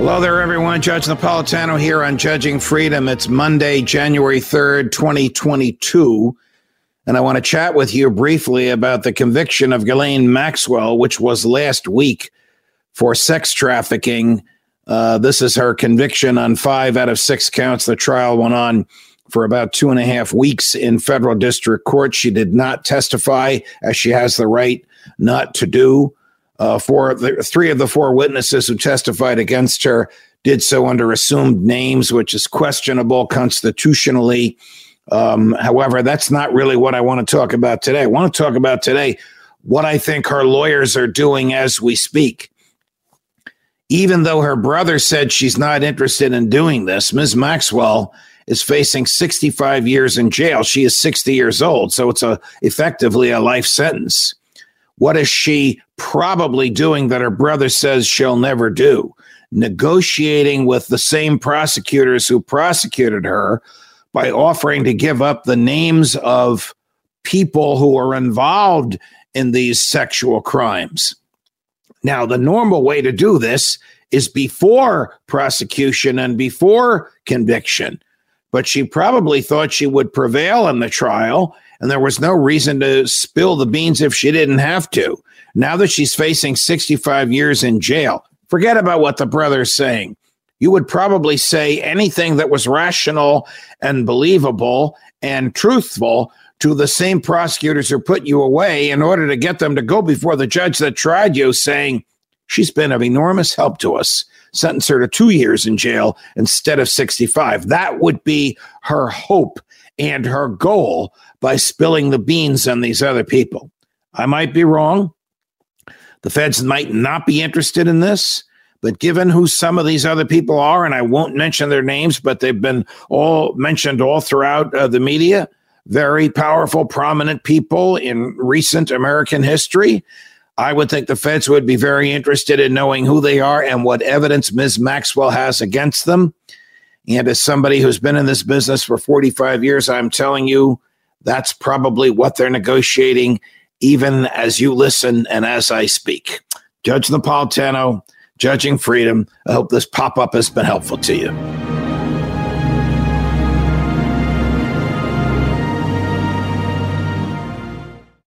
Hello there, everyone. Judge Napolitano here on Judging Freedom. It's Monday, January 3rd, 2022. And I want to chat with you briefly about the conviction of Ghislaine Maxwell, which was last week for sex trafficking. Uh, this is her conviction on five out of six counts. The trial went on for about two and a half weeks in federal district court. She did not testify, as she has the right not to do. Uh, the, three of the four witnesses who testified against her did so under assumed names, which is questionable constitutionally. Um, however, that's not really what I want to talk about today. I want to talk about today what I think her lawyers are doing as we speak. Even though her brother said she's not interested in doing this, Ms. Maxwell is facing 65 years in jail. She is 60 years old, so it's a effectively a life sentence. What is she probably doing that her brother says she'll never do? Negotiating with the same prosecutors who prosecuted her by offering to give up the names of people who are involved in these sexual crimes. Now, the normal way to do this is before prosecution and before conviction. But she probably thought she would prevail in the trial and there was no reason to spill the beans if she didn't have to. Now that she's facing 65 years in jail, forget about what the brother's saying. You would probably say anything that was rational and believable and truthful to the same prosecutors who put you away in order to get them to go before the judge that tried you, saying, She's been of enormous help to us. Sentence her to two years in jail instead of 65. That would be her hope and her goal by spilling the beans on these other people. I might be wrong. The feds might not be interested in this, but given who some of these other people are, and I won't mention their names, but they've been all mentioned all throughout uh, the media, very powerful, prominent people in recent American history. I would think the feds would be very interested in knowing who they are and what evidence Ms. Maxwell has against them. And as somebody who's been in this business for 45 years, I'm telling you, that's probably what they're negotiating, even as you listen and as I speak. Judge Napolitano, Judging Freedom. I hope this pop up has been helpful to you.